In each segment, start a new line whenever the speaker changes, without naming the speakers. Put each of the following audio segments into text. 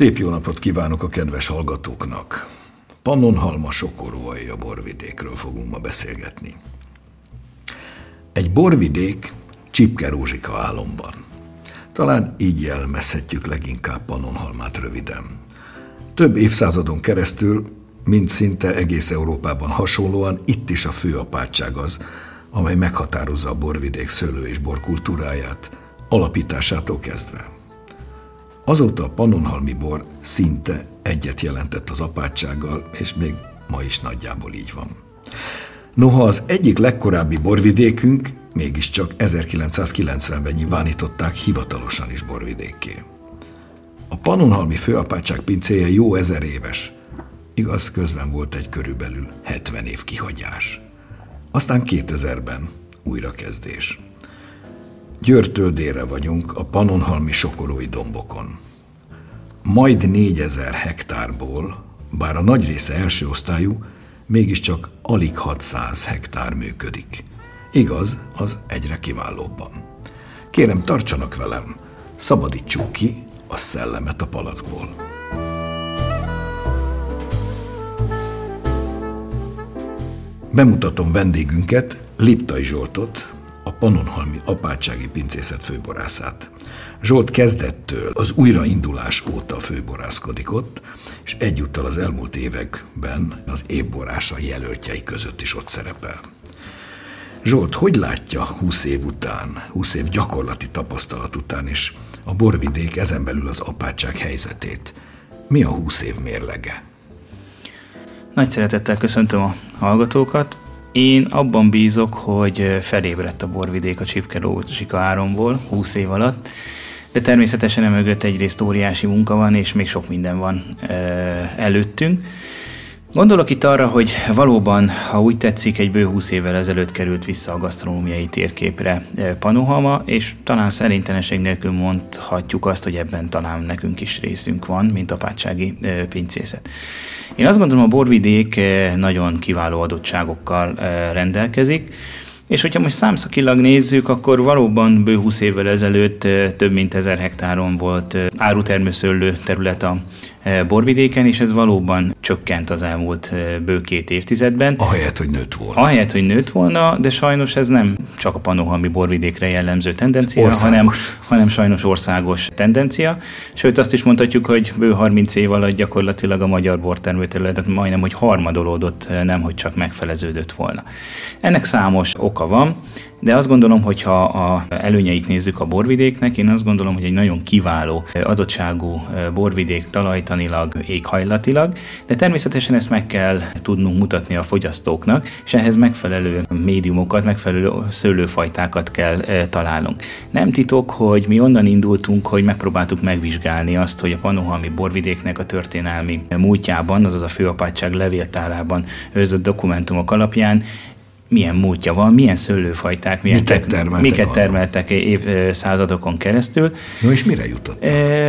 Szép jó napot kívánok a kedves hallgatóknak! Pannonhalma sokoróai a borvidékről fogunk ma beszélgetni. Egy borvidék Csipke Rózsika álomban. Talán így jelmezhetjük leginkább Pannonhalmát röviden. Több évszázadon keresztül, mint szinte egész Európában hasonlóan, itt is a fő apátság az, amely meghatározza a borvidék szőlő és borkultúráját, alapításától kezdve. Azóta a pannonhalmi bor szinte egyet jelentett az apátsággal, és még ma is nagyjából így van. Noha az egyik legkorábbi borvidékünk mégiscsak 1990-ben nyilvánították hivatalosan is borvidékké. A Pannonhalmi főapátság pincéje jó ezer éves, igaz, közben volt egy körülbelül 70 év kihagyás. Aztán 2000-ben újrakezdés. Győrtől délre vagyunk a Pannonhalmi sokorói dombokon. Majd 4000 hektárból, bár a nagy része első osztályú, mégiscsak alig 600 hektár működik. Igaz, az egyre kiválóbban. Kérem, tartsanak velem, szabadítsuk ki a szellemet a palackból. Bemutatom vendégünket, Liptai Zsoltot, Pannonhalmi apátsági pincészet főborászát. Zsolt kezdettől az újraindulás óta főborászkodik ott, és egyúttal az elmúlt években az évborása jelöltjei között is ott szerepel. Zsolt, hogy látja 20 év után, 20 év gyakorlati tapasztalat után is a borvidék, ezen belül az apátság helyzetét? Mi a 20 év mérlege?
Nagy szeretettel köszöntöm a hallgatókat. Én abban bízok, hogy felébredt a borvidék a Csipkeló Zsika áromból 20 év alatt, de természetesen emögött egyrészt óriási munka van, és még sok minden van előttünk. Gondolok itt arra, hogy valóban, ha úgy tetszik, egy bő 20 évvel ezelőtt került vissza a gasztronómiai térképre Panohama, és talán szerintelenség nélkül mondhatjuk azt, hogy ebben talán nekünk is részünk van, mint apátsági pincészet. Én azt gondolom, a borvidék nagyon kiváló adottságokkal rendelkezik, és hogyha most számszakilag nézzük, akkor valóban bő 20 évvel ezelőtt több mint ezer hektáron volt árutermőszőlő terület a borvidéken, és ez valóban csökkent az elmúlt bő két évtizedben.
Ahelyett, hogy nőtt volna.
Ahelyett, hogy nőtt volna, de sajnos ez nem csak a panohalmi borvidékre jellemző tendencia, hanem, hanem sajnos országos tendencia. Sőt, azt is mondhatjuk, hogy bő 30 év alatt gyakorlatilag a magyar bortermőterületet majdnem, hogy harmadolódott, nem hogy csak megfeleződött volna. Ennek számos oka van, de azt gondolom, hogy ha a előnyeit nézzük a borvidéknek, én azt gondolom, hogy egy nagyon kiváló adottságú borvidék talajtanilag, éghajlatilag, de természetesen ezt meg kell tudnunk mutatni a fogyasztóknak, és ehhez megfelelő médiumokat, megfelelő szőlőfajtákat kell találnunk. Nem titok, hogy mi onnan indultunk, hogy megpróbáltuk megvizsgálni azt, hogy a panohalmi borvidéknek a történelmi múltjában, azaz a főapátság levéltárában őrzött dokumentumok alapján milyen múltja van, milyen szőlőfajták, milyen
miket termeltek,
miket termeltek évszázadokon keresztül.
No és mire jutott?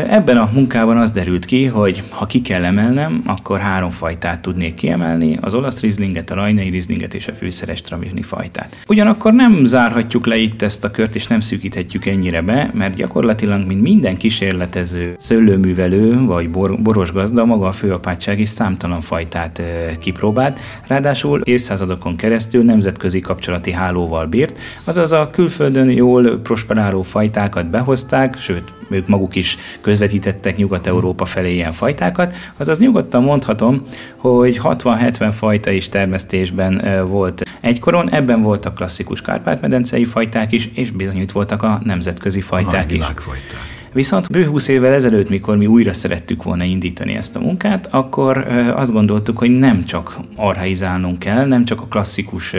Ebben a munkában az derült ki, hogy ha ki kell emelnem, akkor három fajtát tudnék kiemelni, az olasz rizlinget, a rajnai rizlinget és a fűszeres travini fajtát. Ugyanakkor nem zárhatjuk le itt ezt a kört, és nem szűkíthetjük ennyire be, mert gyakorlatilag, mint minden kísérletező szőlőművelő vagy bor, boros gazda, maga a főapátság is számtalan fajtát kipróbált, ráadásul évszázadokon keresztül nemzet nemzetközi kapcsolati hálóval bírt, azaz a külföldön jól prosperáló fajtákat behozták, sőt, ők maguk is közvetítettek Nyugat-Európa felé ilyen fajtákat, azaz nyugodtan mondhatom, hogy 60-70 fajta is termesztésben volt egykoron, ebben voltak klasszikus kárpát-medencei fajták is, és bizony itt voltak a nemzetközi fajták a is. Viszont bő 20 évvel ezelőtt, mikor mi újra szerettük volna indítani ezt a munkát, akkor azt gondoltuk, hogy nem csak arhaizálnunk kell, nem csak a klasszikus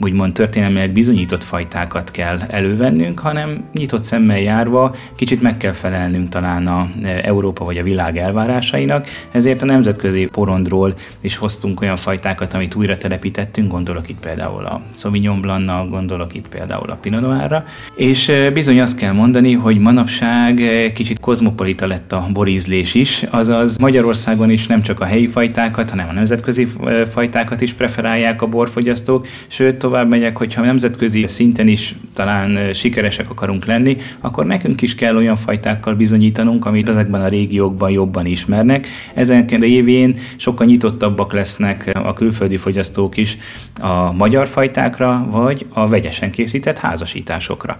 úgymond történelmileg bizonyított fajtákat kell elővennünk, hanem nyitott szemmel járva kicsit meg kell felelnünk talán a e, Európa vagy a világ elvárásainak, ezért a nemzetközi porondról is hoztunk olyan fajtákat, amit újra telepítettünk, gondolok itt például a Sauvignon Blanc, gondolok itt például a Pinot Noirra, és e, bizony azt kell mondani, hogy manapság e, kicsit kozmopolita lett a borízlés is, azaz Magyarországon is nem csak a helyi fajtákat, hanem a nemzetközi fajtákat is preferálják a borfogyasztók, sőt tovább megyek, hogyha nemzetközi szinten is talán sikeresek akarunk lenni, akkor nekünk is kell olyan fajtákkal bizonyítanunk, amit ezekben a régiókban jobban ismernek. Ezen évén sokkal nyitottabbak lesznek a külföldi fogyasztók is a magyar fajtákra, vagy a vegyesen készített házasításokra.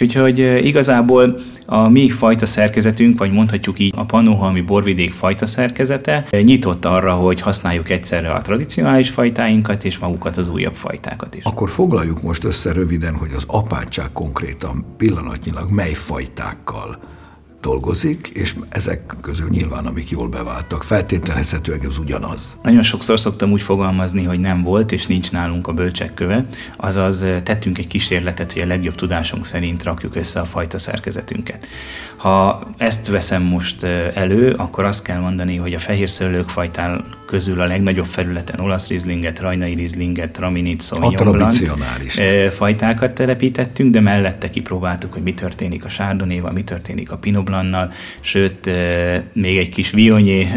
Úgyhogy igazából a mi fajta szerkezetünk, vagy mondhatjuk így a Pannonhalmi borvidék fajta szerkezete nyitott arra, hogy használjuk egyszerre a tradicionális fajtáinkat és magukat az újabb fajtákat is.
Akkor foglaljuk most össze röviden, hogy az apátság konkrétan pillanatnyilag mely fajtákkal dolgozik, és ezek közül nyilván, amik jól beváltak, feltételezhetőleg ez ugyanaz.
Nagyon sokszor szoktam úgy fogalmazni, hogy nem volt, és nincs nálunk a bölcsekköve, azaz tettünk egy kísérletet, hogy a legjobb tudásunk szerint rakjuk össze a fajta szerkezetünket. Ha ezt veszem most elő, akkor azt kell mondani, hogy a fehér szőlők fajtál közül a legnagyobb felületen olasz rizlinget, rajnai rizlinget, traminit, sauvignon fajtákat telepítettünk, de mellette kipróbáltuk, hogy mi történik a sárdonéval, mi történik a pinoblannal, sőt, még egy kis vionyé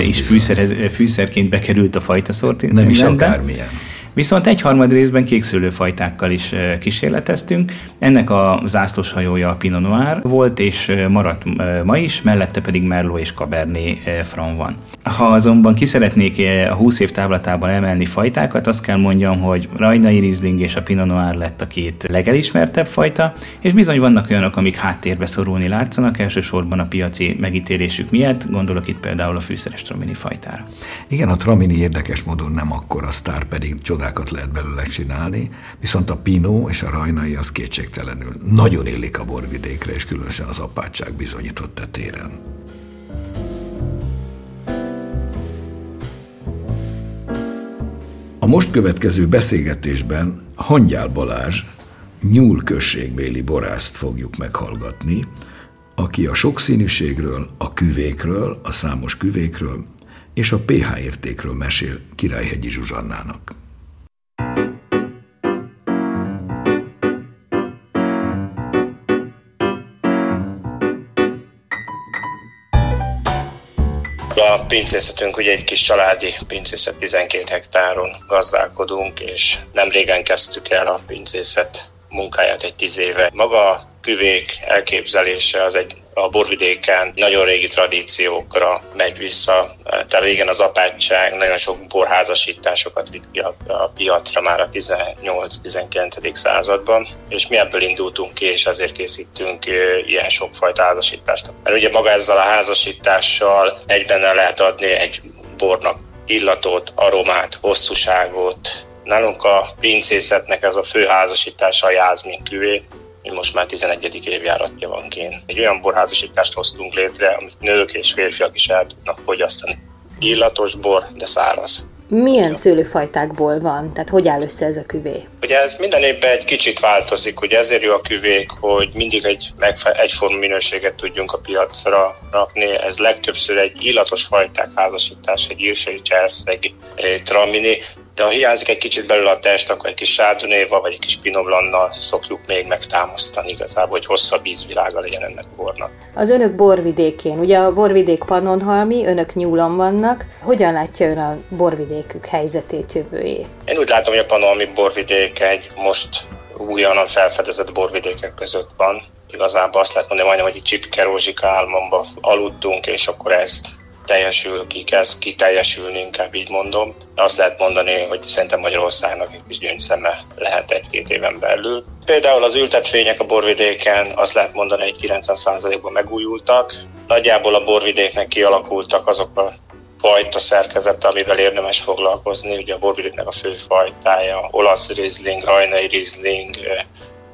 is fűszer, fűszerként bekerült a fajta szortimentbe.
Nem is akármilyen.
Viszont egy harmad részben kékszőlőfajtákkal is kísérleteztünk. Ennek a zászlós hajója a Pinot Noir volt, és maradt ma is, mellette pedig Merlot és Cabernet Franc van. Ha azonban ki szeretnék a 20 év távlatában emelni fajtákat, azt kell mondjam, hogy Rajnai Riesling és a Pinot Noir lett a két legelismertebb fajta, és bizony vannak olyanok, amik háttérbe szorulni látszanak, elsősorban a piaci megítélésük miatt, gondolok itt például a fűszeres tramini fajtára.
Igen, a tramini érdekes módon nem akkor a sztár, pedig csodákat lehet belőle csinálni, viszont a Pinot és a Rajnai az kétségtelenül nagyon illik a borvidékre, és különösen az apátság bizonyított tetéren. A most következő beszélgetésben Hangyál Balázs Nyúl borászt fogjuk meghallgatni, aki a sokszínűségről, a küvékről, a számos küvékről és a pH értékről mesél Királyhegyi Zsuzsannának.
A pincészetünk ugye egy kis családi pincészet, 12 hektáron gazdálkodunk, és nem régen kezdtük el a pincészet munkáját egy tíz éve. Maga küvék elképzelése az egy a borvidéken nagyon régi tradíciókra megy vissza. Tehát régen az apátság nagyon sok borházasításokat vitt ki a, a piacra már a 18-19. században, és mi ebből indultunk ki, és ezért készítünk ilyen sokfajta házasítást. Mert ugye maga ezzel a házasítással egyben lehet adni egy bornak illatot, aromát, hosszúságot, Nálunk a pincészetnek ez a fő házasítása a jázmin küvé, most már 11. évjáratja van kén. Egy olyan borházasítást hoztunk létre, amit nők és férfiak is el tudnak fogyasztani. Illatos bor, de száraz.
Milyen szőlőfajtákból van? Tehát hogy áll össze ez a küvé?
Ugye ez minden évben egy kicsit változik, ugye ezért jó a küvék, hogy mindig egy megfe- egyforma minőséget tudjunk a piacra rakni. Ez legtöbbször egy illatos fajták házasítás, egy írsai cselsz, egy, egy tramini, de ha hiányzik egy kicsit belőle a test, akkor egy kis sárdonéval vagy egy kis pinoblannal szokjuk még megtámasztani igazából, hogy hosszabb ízvilága legyen ennek a bornak.
Az önök borvidékén, ugye a borvidék Pannonhalmi, önök nyúlon vannak. Hogyan látja ön a borvidékük helyzetét, jövőjét?
Én úgy látom, hogy a Pannonhalmi borvidék egy most újonnan felfedezett borvidékek között van. Igazából azt lehet mondani, majdnem, hogy egy csipke rózsika álmomba aludtunk, és akkor ezt teljesül, ki kezd kiteljesülni, inkább így mondom. Azt lehet mondani, hogy szerintem Magyarországnak egy kis gyöngyszeme lehet egy-két éven belül. Például az ültetvények a borvidéken azt lehet mondani, hogy 90%-ban megújultak. Nagyjából a borvidéknek kialakultak azok a fajta szerkezete, amivel érdemes foglalkozni. Ugye a borvidéknek a fő fajtája, olasz Riesling, rajnai Riesling,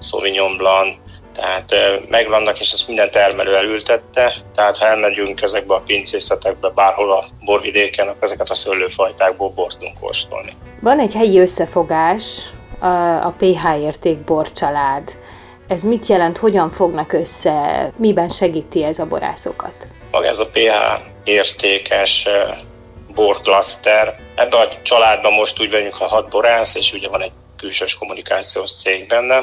Sauvignon Blanc, tehát megvannak, és ezt minden termelő elültette, tehát ha elmegyünk ezekbe a pincészetekbe, bárhol a borvidéken, akkor ezeket a szőlőfajtákból bort tudunk kóstolni.
Van egy helyi összefogás, a PH érték borcsalád. Ez mit jelent, hogyan fognak össze, miben segíti ez a borászokat?
Maga ez a PH értékes borklaszter. Ebben a családban most úgy vagyunk a hat borász, és ugye van egy külsős kommunikációs cég benne,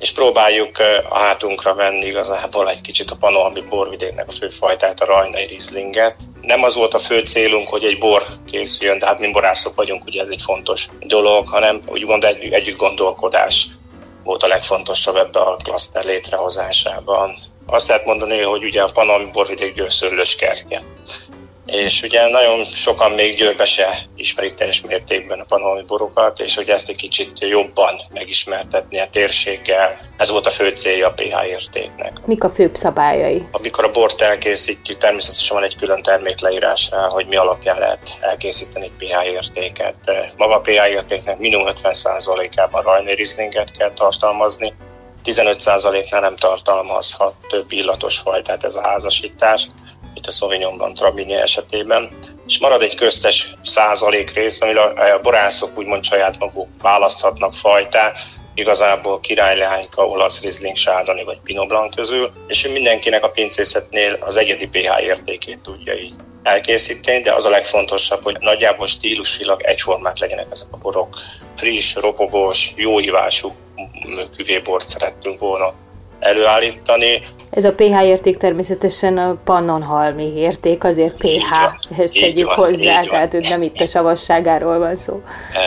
és próbáljuk a hátunkra venni igazából egy kicsit a panoami borvidéknek a főfajtát, a rajnai rizlinget. Nem az volt a fő célunk, hogy egy bor készüljön, de hát mi borászok vagyunk, ugye ez egy fontos dolog, hanem úgymond egy, együtt gondolkodás volt a legfontosabb ebbe a klaszter létrehozásában. Azt lehet mondani, hogy ugye a panoami borvidék győszörlős kertje és ugye nagyon sokan még Győrbe se ismerik teljes mértékben a panolmi borokat, és hogy ezt egy kicsit jobban megismertetni a térséggel. Ez volt a fő célja a pH értéknek.
Mik a főbb szabályai?
Amikor a bort elkészítjük, természetesen van egy külön termékleírás rá, hogy mi alapján lehet elkészíteni egy pH értéket. Maga a pH értéknek minimum 50%-ában rajnai rizlinget kell tartalmazni, 15%-nál nem tartalmazhat több illatos fajtát ez a házasítás mint a Sauvignon Blanc esetében, és marad egy köztes százalék rész, amire a borászok úgymond saját maguk választhatnak fajtát, igazából királyleányka, olasz rizling, sárdani vagy pinot blanc közül, és mindenkinek a pincészetnél az egyedi pH értékét tudja így elkészíteni, de az a legfontosabb, hogy nagyjából stílusilag egyformák legyenek ezek a borok. Friss, ropogós, jó hívású küvébort szerettünk volna előállítani.
Ez a pH érték természetesen a pannonhalmi érték, azért pH-hez tegyük van, hozzá, tehát van. nem itt a savasságáról van szó.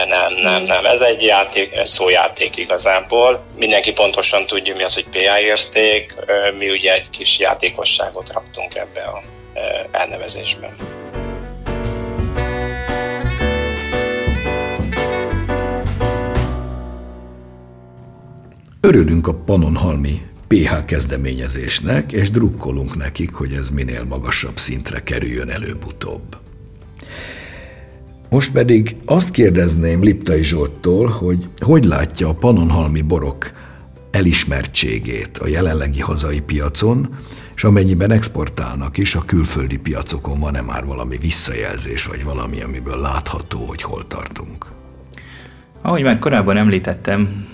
Nem, nem, nem, ez egy játék, szójáték igazából. Mindenki pontosan tudja, mi az, hogy pH érték, mi ugye egy kis játékosságot raktunk ebbe a elnevezésben.
Örülünk a Pannonhalmi PH kezdeményezésnek, és drukkolunk nekik, hogy ez minél magasabb szintre kerüljön előbb-utóbb. Most pedig azt kérdezném Liptai Zsolttól, hogy hogy látja a panonhalmi borok elismertségét a jelenlegi hazai piacon, és amennyiben exportálnak is, a külföldi piacokon van-e már valami visszajelzés, vagy valami, amiből látható, hogy hol tartunk?
Ahogy már korábban említettem,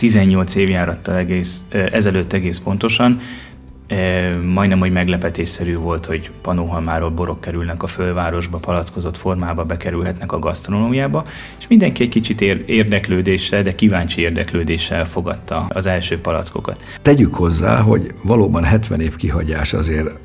18 évjárattal egész, ezelőtt egész pontosan, majdnem, hogy meglepetésszerű volt, hogy Panóhalmáról borok kerülnek a fölvárosba, palackozott formába bekerülhetnek a gasztronómiába, és mindenki egy kicsit érdeklődéssel, de kíváncsi érdeklődéssel fogadta az első palackokat.
Tegyük hozzá, hogy valóban 70 év kihagyás azért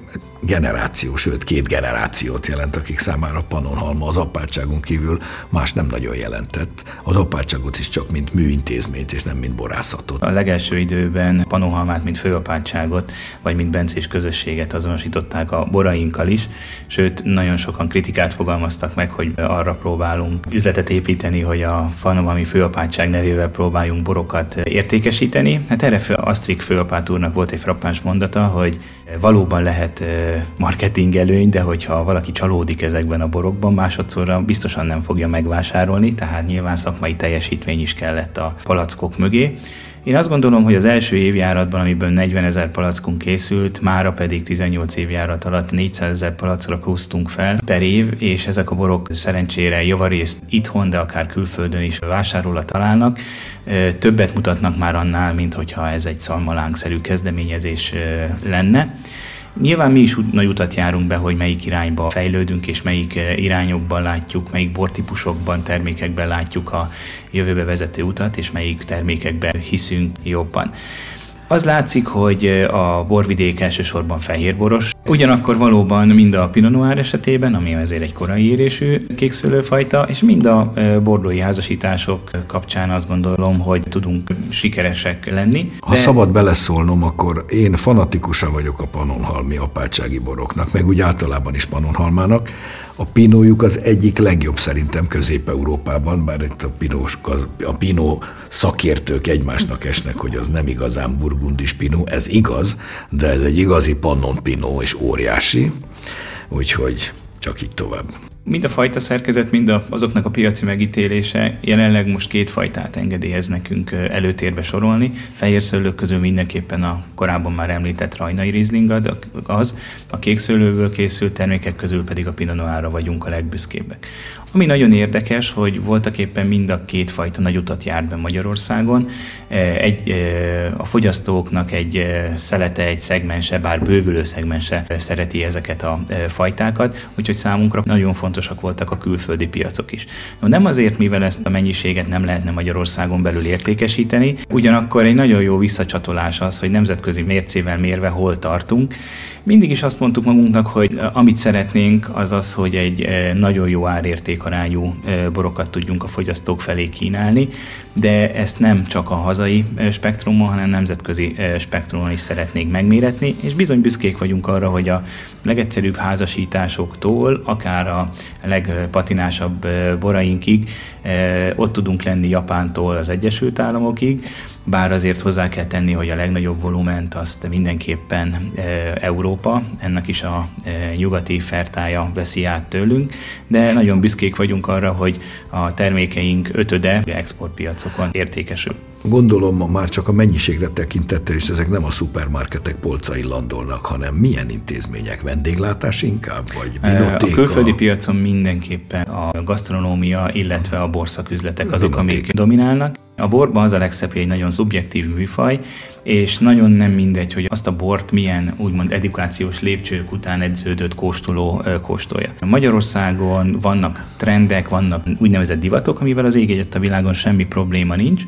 generáció, sőt két generációt jelent, akik számára Pannonhalma az apátságon kívül más nem nagyon jelentett. Az apátságot is csak mint műintézményt, és nem mint borászatot.
A legelső időben Pannonhalmát, mint főapátságot, vagy mint bencés közösséget azonosították a borainkkal is, sőt, nagyon sokan kritikát fogalmaztak meg, hogy arra próbálunk üzletet építeni, hogy a Pannonhalmi főapátság nevével próbáljunk borokat értékesíteni. Hát erre Asztrik főapát úrnak volt egy frappáns mondata, hogy valóban lehet marketing előny, de hogyha valaki csalódik ezekben a borokban, másodszorra biztosan nem fogja megvásárolni, tehát nyilván szakmai teljesítmény is kellett a palackok mögé. Én azt gondolom, hogy az első évjáratban, amiből 40 ezer palackunk készült, mára pedig 18 évjárat alatt 400 ezer palackra kúztunk fel per év, és ezek a borok szerencsére javarészt itthon, de akár külföldön is vásárolva találnak. Többet mutatnak már annál, mint hogyha ez egy szalmalánkszerű kezdeményezés lenne. Nyilván mi is nagy utat járunk be, hogy melyik irányba fejlődünk, és melyik eh, irányokban látjuk, melyik bortípusokban, termékekben látjuk a jövőbe vezető utat, és melyik termékekben hiszünk jobban. Az látszik, hogy a borvidék elsősorban fehérboros. Ugyanakkor valóban mind a Pinot Noir esetében, ami azért egy korai érésű kékszőlőfajta, és mind a bordói házasítások kapcsán azt gondolom, hogy tudunk sikeresek lenni.
Ha de... szabad beleszólnom, akkor én fanatikusa vagyok a panonhalmi apátsági boroknak, meg úgy általában is panonhalmának. A pinójuk az egyik legjobb szerintem Közép-Európában, bár itt a pinó, a pinó szakértők egymásnak esnek, hogy az nem igazán burgundis pinó, ez igaz, de ez egy igazi pannon pinó, és óriási, úgyhogy csak így tovább.
Mind a fajta szerkezet, mind a, azoknak a piaci megítélése jelenleg most két fajtát engedélyez nekünk előtérbe sorolni. Fehér szőlők közül mindenképpen a korábban már említett rajnai rizling az, a kék szőlőből készült termékek közül pedig a Pinot Noirra vagyunk a legbüszkébbek. Ami nagyon érdekes, hogy voltak éppen mind a két fajta nagy utat járt be Magyarországon. Egy, a fogyasztóknak egy szelete, egy szegmense, bár bővülő szegmense szereti ezeket a fajtákat, úgyhogy számunkra nagyon fontosak voltak a külföldi piacok is. No, nem azért, mivel ezt a mennyiséget nem lehetne Magyarországon belül értékesíteni, ugyanakkor egy nagyon jó visszacsatolás az, hogy nemzetközi mércével mérve hol tartunk. Mindig is azt mondtuk magunknak, hogy amit szeretnénk, az az, hogy egy nagyon jó árértékarányú borokat tudjunk a fogyasztók felé kínálni, de ezt nem csak a hazai spektrumon, hanem nemzetközi spektrumon is szeretnénk megméretni, és bizony büszkék vagyunk arra, hogy a legegyszerűbb házasításoktól, akár a legpatinásabb borainkig, ott tudunk lenni Japántól az Egyesült Államokig, bár azért hozzá kell tenni, hogy a legnagyobb volument azt mindenképpen e, Európa, ennek is a e, nyugati fertája veszi át tőlünk, de nagyon büszkék vagyunk arra, hogy a termékeink ötöde exportpiacokon értékesül.
Gondolom már csak a mennyiségre tekintettel, és ezek nem a szupermarketek polcain landolnak, hanem milyen intézmények, vendéglátás inkább, vagy
vinotéka? A külföldi piacon mindenképpen a gasztronómia, illetve a borszaküzletek azok, amik dominálnak. A borban az a legszebb, hogy egy nagyon szubjektív műfaj, és nagyon nem mindegy, hogy azt a bort milyen úgymond edukációs lépcsők után edződött kóstoló kóstolja. Magyarországon vannak trendek, vannak úgynevezett divatok, amivel az ég a világon semmi probléma nincs.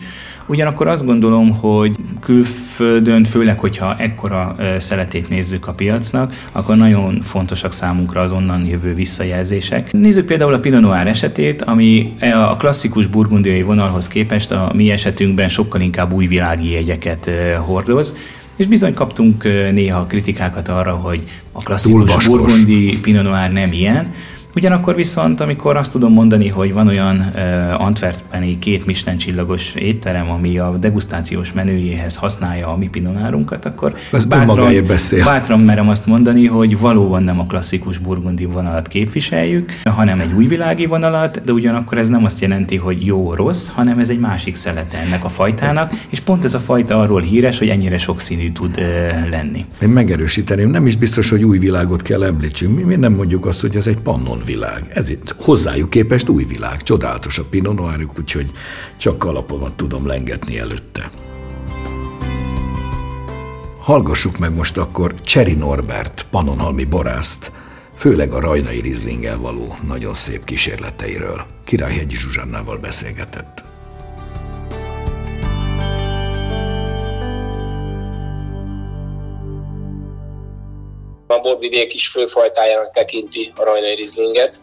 Ugyanakkor azt gondolom, hogy külföldön, főleg, hogyha ekkora szeletét nézzük a piacnak, akkor nagyon fontosak számunkra az onnan jövő visszajelzések. Nézzük például a Pinot Noir esetét, ami a klasszikus burgundiai vonalhoz képest a mi esetünkben sokkal inkább újvilági jegyeket hordoz, és bizony kaptunk néha kritikákat arra, hogy a klasszikus burgundi Pinot Noir nem ilyen, Ugyanakkor viszont, amikor azt tudom mondani, hogy van olyan uh, Antwerpeni két Michelin csillagos étterem, ami a degustációs menüjéhez használja a mi pinonárunkat, akkor
Ez bátran, beszél.
bátran merem azt mondani, hogy valóban nem a klasszikus burgundi vonalat képviseljük, hanem egy újvilági vonalat, de ugyanakkor ez nem azt jelenti, hogy jó-rossz, hanem ez egy másik szelete ennek a fajtának, és pont ez a fajta arról híres, hogy ennyire sokszínű tud uh, lenni.
Én megerősíteném, nem is biztos, hogy új világot kell említsünk. Mi, mi nem mondjuk azt, hogy ez egy pannon világ. Ez itt hozzájuk képest új világ. Csodálatos a Pinot Noirjuk, úgyhogy csak kalapomat tudom lengetni előtte. Hallgassuk meg most akkor Cseri Norbert, Pannonhalmi borászt, főleg a rajnai rizlinggel való nagyon szép kísérleteiről. Királyhegyi Zsuzsannával beszélgetett.
Borvidék is főfajtájának tekinti a rajnai rizlinget,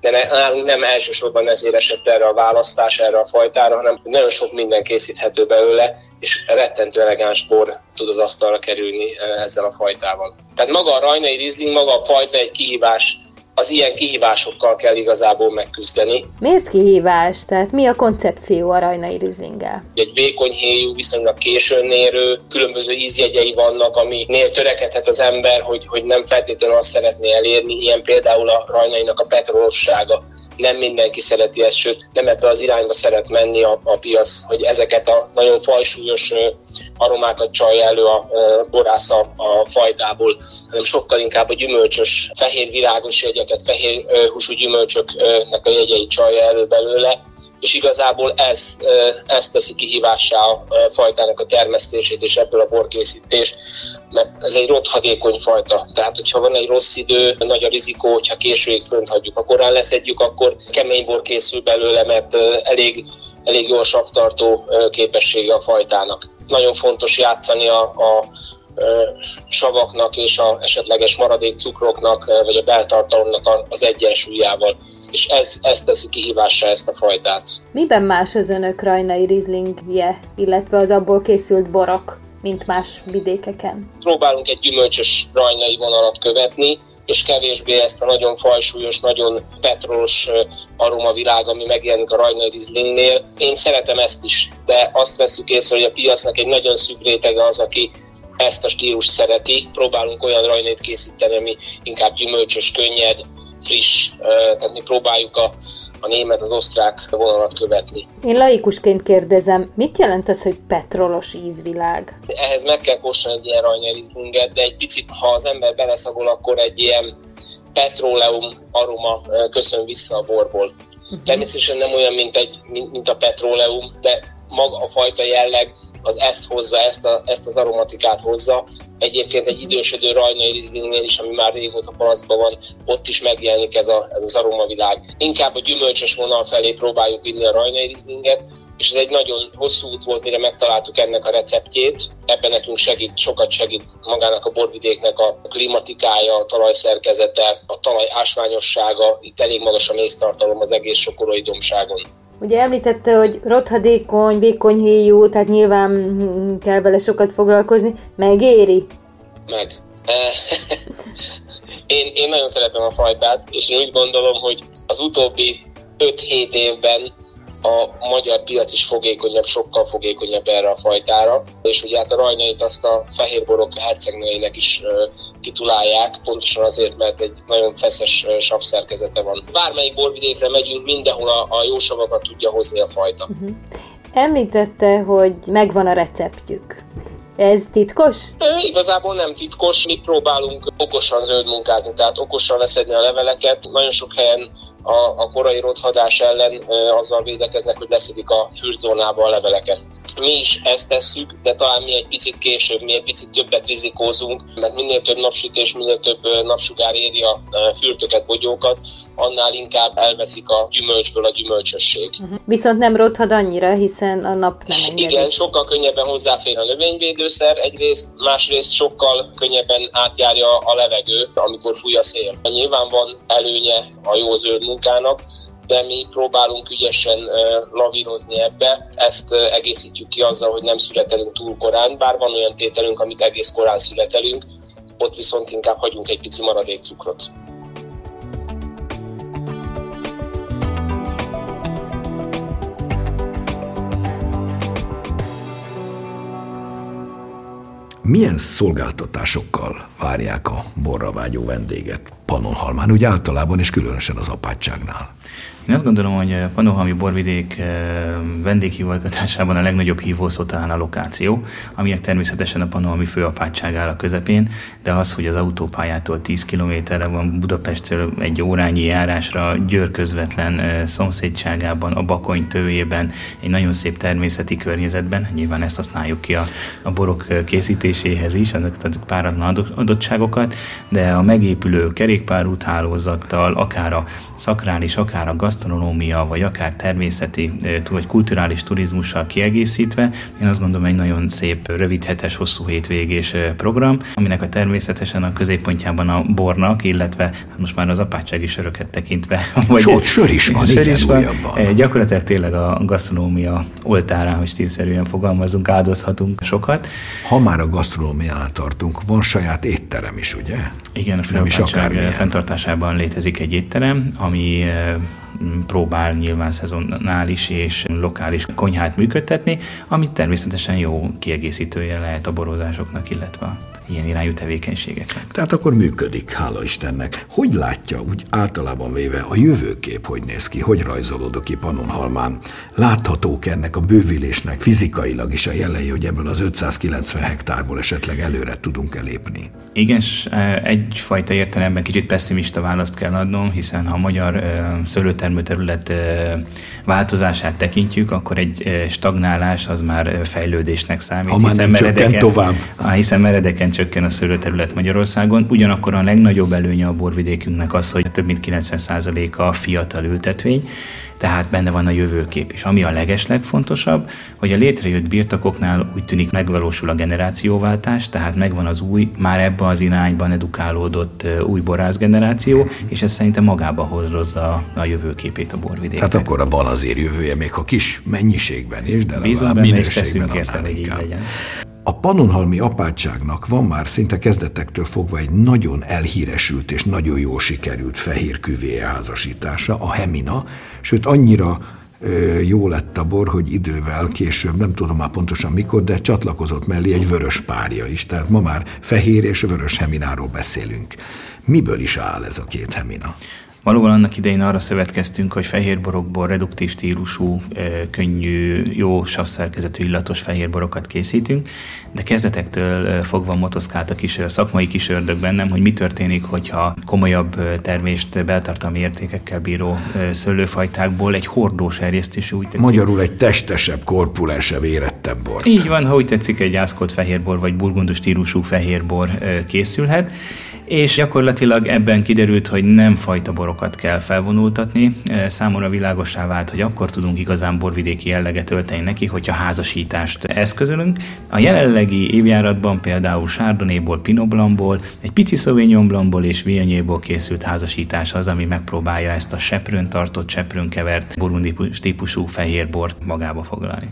de nálunk nem elsősorban ezért esett erre a választás, erre a fajtára, hanem nagyon sok minden készíthető belőle, és rettentő elegáns bor tud az asztalra kerülni eh, ezzel a fajtával. Tehát maga a rajnai rizling, maga a fajta egy kihívás az ilyen kihívásokkal kell igazából megküzdeni.
Miért kihívás? Tehát mi a koncepció a rajnai rizinggel?
Egy vékony héjú, viszonylag későn érő, különböző ízjegyei vannak, aminél törekedhet az ember, hogy, hogy nem feltétlenül azt szeretné elérni, ilyen például a rajnainak a petrolossága nem mindenki szereti ezt, sőt nem ebbe az irányba szeret menni a, a piac, hogy ezeket a nagyon fajsúlyos aromákat csalja elő a, a borász a, a fajtából, hanem sokkal inkább a gyümölcsös, fehér virágos jegyeket, fehér húsú gyümölcsöknek a jegyeit csalja elő belőle, és igazából ez, ez teszi kihívássá a fajtának a termesztését és ebből a borkészítést, mert ez egy rothadékony fajta. Tehát, hogyha van egy rossz idő, nagy a rizikó, hogyha későig fönt hagyjuk, a korán leszedjük, akkor kemény bor készül belőle, mert elég, elég jó a savtartó képessége a fajtának. Nagyon fontos játszani a, a savaknak és a esetleges maradék cukroknak, vagy a beltartalomnak az egyensúlyával és ez, ez teszi kihívássá ezt a fajtát.
Miben más az önök rajnai rizlingje, illetve az abból készült borok, mint más vidékeken?
Próbálunk egy gyümölcsös rajnai vonalat követni, és kevésbé ezt a nagyon fajsúlyos, nagyon petrolos aromavilág, ami megjelenik a rajnai rizlingnél. Én szeretem ezt is, de azt veszük észre, hogy a piacnak egy nagyon szűk rétege az, aki ezt a stílust szereti. Próbálunk olyan rajnét készíteni, ami inkább gyümölcsös, könnyed, friss, tehát mi próbáljuk a, a német, az osztrák vonalat követni.
Én laikusként kérdezem, mit jelent az, hogy petrolos ízvilág?
Ehhez meg kell kóstolni egy ilyen rajnyerizlinget, de egy picit, ha az ember beleszagol, akkor egy ilyen petróleum aroma köszön vissza a borból. Uh-huh. Természetesen nem olyan, mint, egy, mint, mint a petróleum, de maga a fajta jelleg az ezt hozza, ezt, a, ezt az aromatikát hozza, Egyébként egy idősödő rajnai rizlingnél is, ami már régóta palaszban van, ott is megjelenik ez, a, ez az aromavilág. Inkább a gyümölcsös vonal felé próbáljuk vinni a rajnai rizlinget, és ez egy nagyon hosszú út volt, mire megtaláltuk ennek a receptjét. Ebben nekünk segít, sokat segít magának a borvidéknek a klimatikája, a talajszerkezete, a talaj ásványossága, itt elég magas a méztartalom az egész sokorai domságon.
Ugye említette, hogy rothadékony, vékony héjú, tehát nyilván kell vele sokat foglalkozni. Megéri?
Meg. én, én nagyon szeretem a fajtát, és én úgy gondolom, hogy az utóbbi 5-7 évben a magyar piac is fogékonyabb, sokkal fogékonyabb erre a fajtára, és ugye hát a rajnait azt a fehérborok hercegnőinek is titulálják, pontosan azért, mert egy nagyon feszes savszerkezete van. Bármelyik borvidékre megyünk, mindenhol a, a jó savakat tudja hozni a fajta. Uh-huh.
Említette, hogy megvan a receptjük. Ez titkos?
Igazából nem titkos, mi próbálunk okosan zöld munkázni, tehát okosan leszedni a leveleket. Nagyon sok helyen a, a korai rothadás ellen ö, azzal védekeznek, hogy leszedik a fürdzónába a leveleket. Mi is ezt tesszük, de talán mi egy picit később, mi egy picit többet rizikózunk, mert minél több napsütés, minél több napsugár éri a fürtöket, bogyókat, annál inkább elveszik a gyümölcsből a gyümölcsösség.
Uh-huh. Viszont nem rothad annyira, hiszen a nap nem engedi.
Igen, sokkal könnyebben hozzáfér a növényvédőszer, egyrészt, másrészt sokkal könnyebben átjárja a levegő, amikor fúj a szél. Nyilván van előnye a jó zöld munkának, de mi próbálunk ügyesen lavírozni ebbe. Ezt egészítjük ki azzal, hogy nem születelünk túl korán, bár van olyan tételünk, amit egész korán születelünk, ott viszont inkább hagyunk egy pici maradék cukrot.
Milyen szolgáltatásokkal várják a borra vágyó vendéget Pannonhalmán, úgy általában és különösen az apátságnál?
Én azt gondolom, hogy a Panohami borvidék eh, vendéghívogatásában a legnagyobb hívószó talán a lokáció, aminek természetesen a Panohami főapátság áll a közepén, de az, hogy az autópályától 10 kilométerre van Budapestről egy órányi járásra, Győr közvetlen eh, szomszédságában, a Bakony tőjében, egy nagyon szép természeti környezetben, nyilván ezt használjuk ki a, a borok eh, készítéséhez is, azok páratlan adottságokat, de a megépülő kerékpárúthálózattal, akár a szakrális, akár a gasztronómia, vagy akár természeti, vagy kulturális turizmussal kiegészítve, én azt gondolom egy nagyon szép, rövidhetes, hosszú hétvégés program, aminek a természetesen a középpontjában a bornak, illetve hát most már az apátsági söröket tekintve.
Vagy Sőt, sör is van, sör is van. Újabban.
Gyakorlatilag tényleg a gasztronómia oltárán, hogy stílszerűen fogalmazunk, áldozhatunk sokat.
Ha már a gasztronómiánál tartunk, van saját étterem is, ugye?
Igen, a Nem is fenntartásában létezik egy étterem, ami próbál nyilván szezonális és lokális konyhát működtetni, amit természetesen jó kiegészítője lehet a borozásoknak, illetve ilyen irányú tevékenységeknek.
Tehát akkor működik, hála Istennek. Hogy látja, úgy általában véve a jövőkép, hogy néz ki, hogy rajzolódok ki Pannonhalmán? Láthatók ennek a bővülésnek fizikailag is a jelei, hogy ebből az 590 hektárból esetleg előre tudunk elépni?
Igen, e, egyfajta értelemben kicsit pessimista választ kell adnom, hiszen ha a magyar e, szőlőtermőterület e, változását tekintjük, akkor egy stagnálás az már fejlődésnek számít.
Ha már nem csökken tovább.
Hiszen meredeken csökken a szőlőterület Magyarországon. Ugyanakkor a legnagyobb előnye a borvidékünknek az, hogy több mint 90%-a fiatal ültetvény, tehát benne van a jövőkép is. Ami a legeslegfontosabb, hogy a létrejött birtokoknál úgy tűnik megvalósul a generációváltás, tehát megvan az új, már ebben az irányban edukálódott új borász generáció, és ez szerintem magába hozza a jövőképét a borvidéknek.
Tehát akkor van azért jövője, még ha kis mennyiségben is, de legalább minőségben
annál inkább. Legyen.
A Pannonhalmi apátságnak van már szinte kezdetektől fogva egy nagyon elhíresült és nagyon jó sikerült fehér küvé házasítása, a Hemina, sőt annyira jó lett a bor, hogy idővel később, nem tudom már pontosan mikor, de csatlakozott mellé egy vörös párja is. Tehát ma már fehér és vörös hemináról beszélünk. Miből is áll ez a két hemina?
Valóban annak idején arra szövetkeztünk, hogy fehérborokból reduktív stílusú, könnyű, jó savszerkezetű illatos fehérborokat készítünk, de kezdetektől fogva motoszkált a, kis, a szakmai kisördög bennem, hogy mi történik, hogyha komolyabb termést beltartalmi értékekkel bíró szőlőfajtákból egy hordós erjesztésű úgy
tetszik. Magyarul egy testesebb, korpulensebb, érettebb bor.
Így van, ha úgy tetszik, egy ászkolt fehérbor vagy burgundus stílusú fehérbor készülhet és gyakorlatilag ebben kiderült, hogy nem fajta borokat kell felvonultatni. Számomra világosá vált, hogy akkor tudunk igazán borvidéki jelleget ölteni neki, hogyha házasítást eszközölünk. A jelenlegi évjáratban például Chardonnayból, Pinot Blancból, egy pici Sauvignon és Viognier-ból készült házasítás az, ami megpróbálja ezt a seprőn tartott, seprőn kevert borundi típusú fehér bort magába foglalni.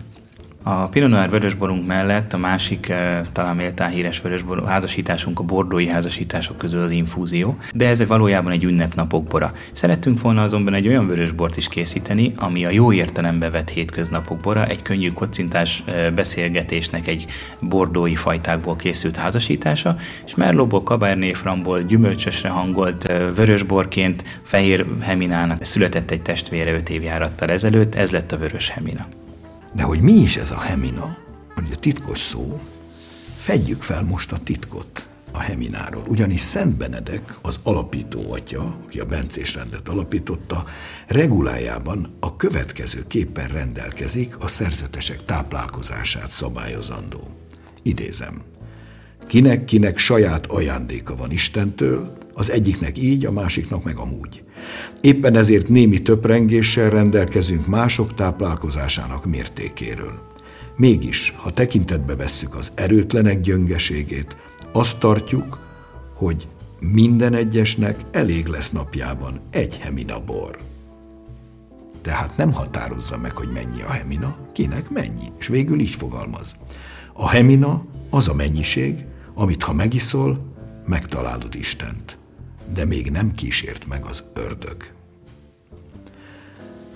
A Pinot Noir vörösborunk mellett a másik, eh, talán méltán híres vörösbor házasításunk a bordói házasítások közül az infúzió, de ez valójában egy ünnepnapok bora. Szerettünk volna azonban egy olyan vörösbort is készíteni, ami a jó értelembe vett hétköznapok bora, egy könnyű kocintás eh, beszélgetésnek egy bordói fajtákból készült házasítása, és Merlotból, Cabernet Franból gyümölcsösre hangolt eh, vörösborként Fehér Heminának született egy testvére öt évjárattal ezelőtt, ez lett a Vörös Hemina.
De hogy mi is ez a hemina, a titkos szó, fedjük fel most a titkot a Hemináról. Ugyanis Szent Benedek, az alapító atya, aki a Bencés rendet alapította, regulájában a következő képpen rendelkezik a szerzetesek táplálkozását szabályozandó. Idézem. Kinek-kinek saját ajándéka van Istentől, az egyiknek így, a másiknak meg amúgy. Éppen ezért némi töprengéssel rendelkezünk mások táplálkozásának mértékéről. Mégis, ha tekintetbe vesszük az erőtlenek gyöngeségét, azt tartjuk, hogy minden egyesnek elég lesz napjában egy hemina bor. Tehát nem határozza meg, hogy mennyi a hemina, kinek mennyi, és végül így fogalmaz. A hemina az a mennyiség, amit ha megiszol, megtalálod Istent de még nem kísért meg az ördög.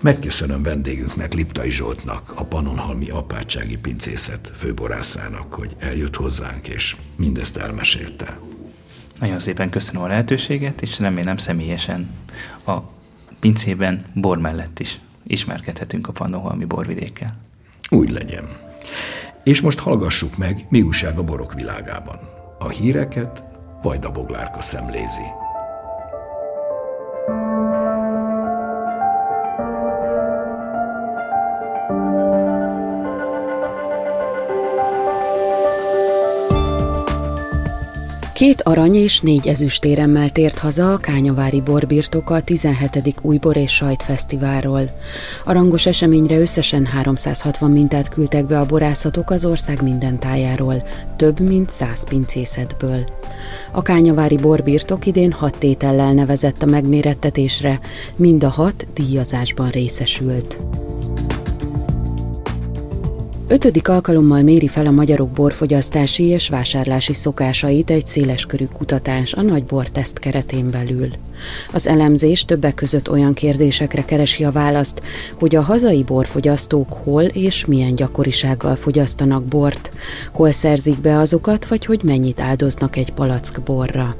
Megköszönöm vendégünknek, Liptai Zsoltnak, a Panonhalmi apátsági pincészet főborászának, hogy eljött hozzánk, és mindezt elmesélte.
Nagyon szépen köszönöm a lehetőséget, és remélem személyesen a pincében bor mellett is ismerkedhetünk a Pannonhalmi borvidékkel.
Úgy legyen. És most hallgassuk meg, mi újság a borok világában. A híreket Vajda Boglárka szemlézi.
Két arany és négy ezüstéremmel tért haza a Kányavári borbirtoka a 17. Újbor és Sajtfesztiválról. A rangos eseményre összesen 360 mintát küldtek be a borászatok az ország minden tájáról, több mint 100 pincészetből. A Kányavári borbirtok idén hat tétellel nevezett a megmérettetésre, mind a hat díjazásban részesült. Ötödik alkalommal méri fel a magyarok borfogyasztási és vásárlási szokásait egy széleskörű kutatás a nagy borteszt keretén belül. Az elemzés többek között olyan kérdésekre keresi a választ, hogy a hazai borfogyasztók hol és milyen gyakorisággal fogyasztanak bort, hol szerzik be azokat, vagy hogy mennyit áldoznak egy palack borra.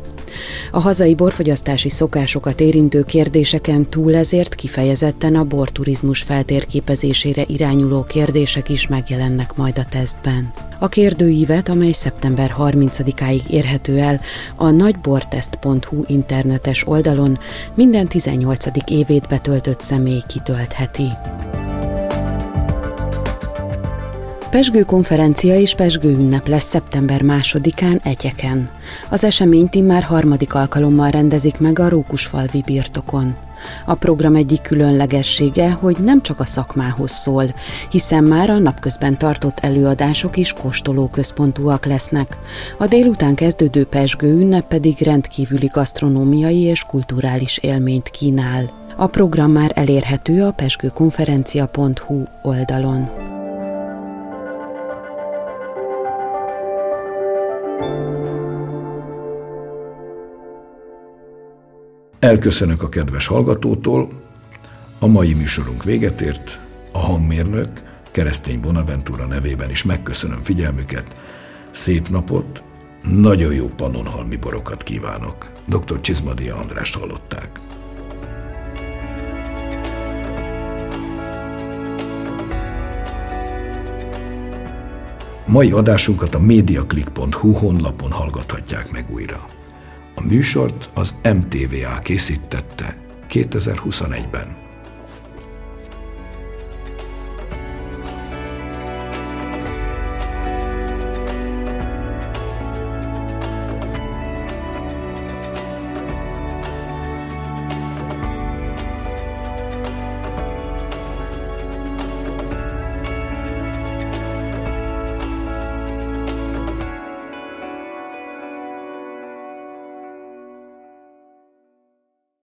A hazai borfogyasztási szokásokat érintő kérdéseken túl ezért kifejezetten a borturizmus feltérképezésére irányuló kérdések is megjelennek majd a tesztben. A kérdőívet, amely szeptember 30-áig érhető el a nagybortest.hu internetes oldalon, minden 18. évét betöltött személy kitöltheti. Pesgő konferencia és Pesgő ünnep lesz szeptember másodikán Egyeken. Az eseményt immár harmadik alkalommal rendezik meg a Rókusfalvi birtokon. A program egyik különlegessége, hogy nem csak a szakmához szól, hiszen már a napközben tartott előadások is kóstoló központúak lesznek. A délután kezdődő Pesgő ünnep pedig rendkívüli gasztronómiai és kulturális élményt kínál. A program már elérhető a pesgőkonferencia.hu oldalon.
Elköszönök a kedves hallgatótól, a mai műsorunk véget ért, a hangmérnök keresztény Bonaventura nevében is megköszönöm figyelmüket, szép napot, nagyon jó panonhalmi borokat kívánok. Dr. Csizmadia Andrást hallották. Mai adásunkat a mediaclick.hu honlapon hallgathatják meg újra. A műsort az MTVA készítette 2021-ben.